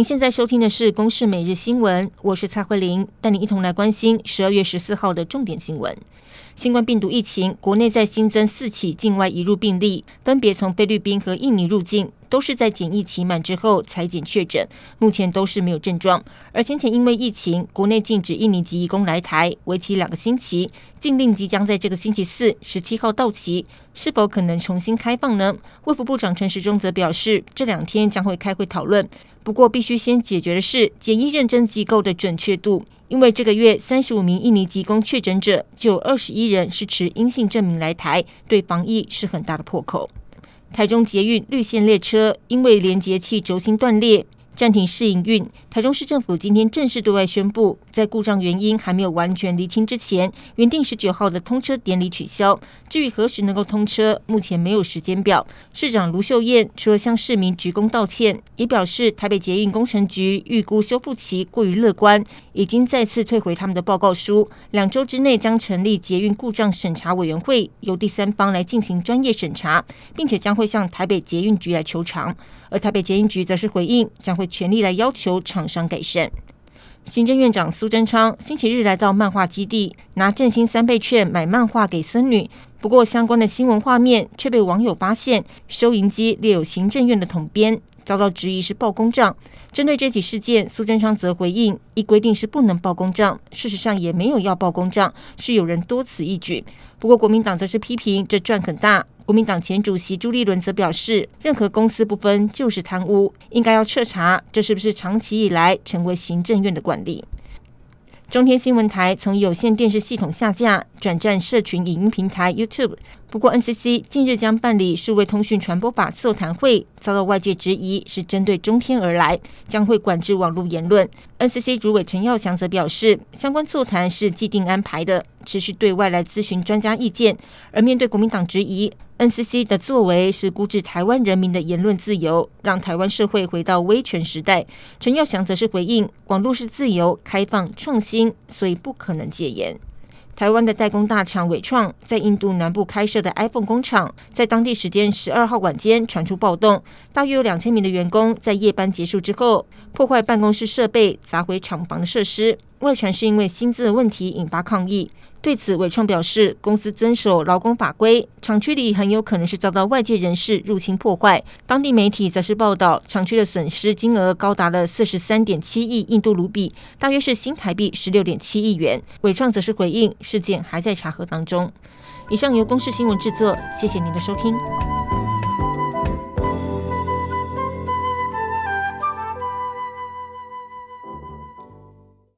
您现在收听的是《公视每日新闻》，我是蔡慧玲，带您一同来关心十二月十四号的重点新闻。新冠病毒疫情，国内在新增四起境外移入病例，分别从菲律宾和印尼入境。都是在检疫期满之后采检确诊，目前都是没有症状。而先前因为疫情，国内禁止印尼籍移工来台，为期两个星期。禁令即将在这个星期四十七号到期，是否可能重新开放呢？卫福部长陈时中则表示，这两天将会开会讨论。不过，必须先解决的是检疫认证机构的准确度，因为这个月三十五名印尼籍工确诊者，就有二十一人是持阴性证明来台，对防疫是很大的破口。台中捷运绿线列车因为连接器轴心断裂，暂停试营运。台中市政府今天正式对外宣布，在故障原因还没有完全厘清之前，原定十九号的通车典礼取消。至于何时能够通车，目前没有时间表。市长卢秀燕除了向市民鞠躬道歉，也表示台北捷运工程局预估修复期过于乐观，已经再次退回他们的报告书。两周之内将成立捷运故障审查委员会，由第三方来进行专业审查，并且将会向台北捷运局来求偿。而台北捷运局则是回应，将会全力来要求厂商改善。行政院长苏贞昌星期日来到漫画基地，拿振兴三倍券买漫画给孙女。不过，相关的新闻画面却被网友发现收银机列有行政院的统编，遭到质疑是报公账。针对这起事件，苏贞昌则回应：依规定是不能报公账，事实上也没有要报公账，是有人多此一举。不过，国民党则是批评这赚很大。国民党前主席朱立伦则表示，任何公私不分就是贪污，应该要彻查，这是不是长期以来成为行政院的惯例？中天新闻台从有线电视系统下架，转战社群影音平台 YouTube。不过，NCC 近日将办理数位通讯传播法座谈会，遭到外界质疑是针对中天而来，将会管制网络言论。NCC 主委陈耀祥则表示，相关座谈是既定安排的，持续对外来咨询专家意见。而面对国民党质疑，NCC 的作为是孤置台湾人民的言论自由，让台湾社会回到威权时代。陈耀祥则是回应：网络是自由、开放、创新，所以不可能戒严。台湾的代工大厂伟创在印度南部开设的 iPhone 工厂，在当地时间十二号晚间传出暴动，大约有两千名的员工在夜班结束之后破坏办公室设备，砸毁厂房的设施。外传是因为薪资的问题引发抗议。对此，伟创表示，公司遵守劳工法规，厂区里很有可能是遭到外界人士入侵破坏。当地媒体则是报道，厂区的损失金额高达了四十三点七亿印度卢比，大约是新台币十六点七亿元。伟创则是回应，事件还在查核当中。以上由公视新闻制作，谢谢您的收听。